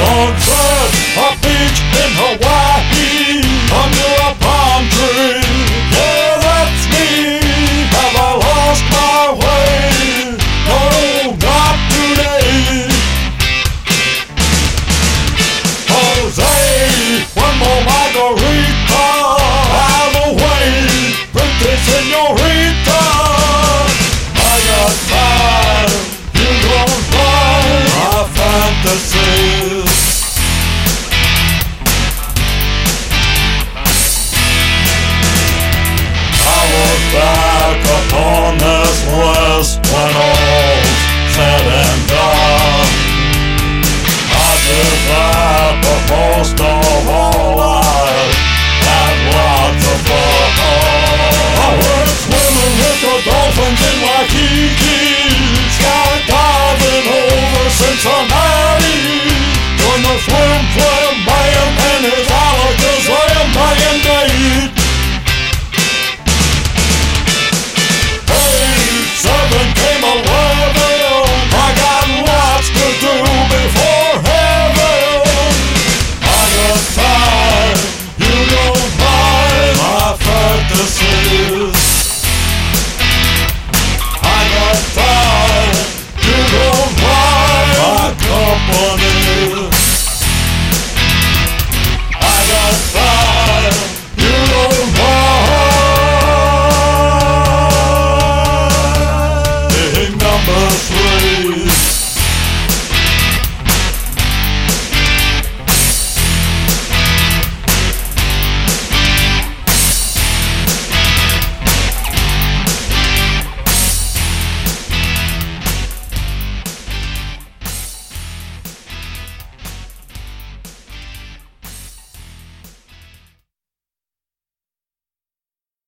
Sunset, a beach in Hawaii, under a palm tree. Yeah, that's me. Have I lost my way? No, not today. Jose, one more margarita. I'm away, pretty senorita. I got five. last, last one of.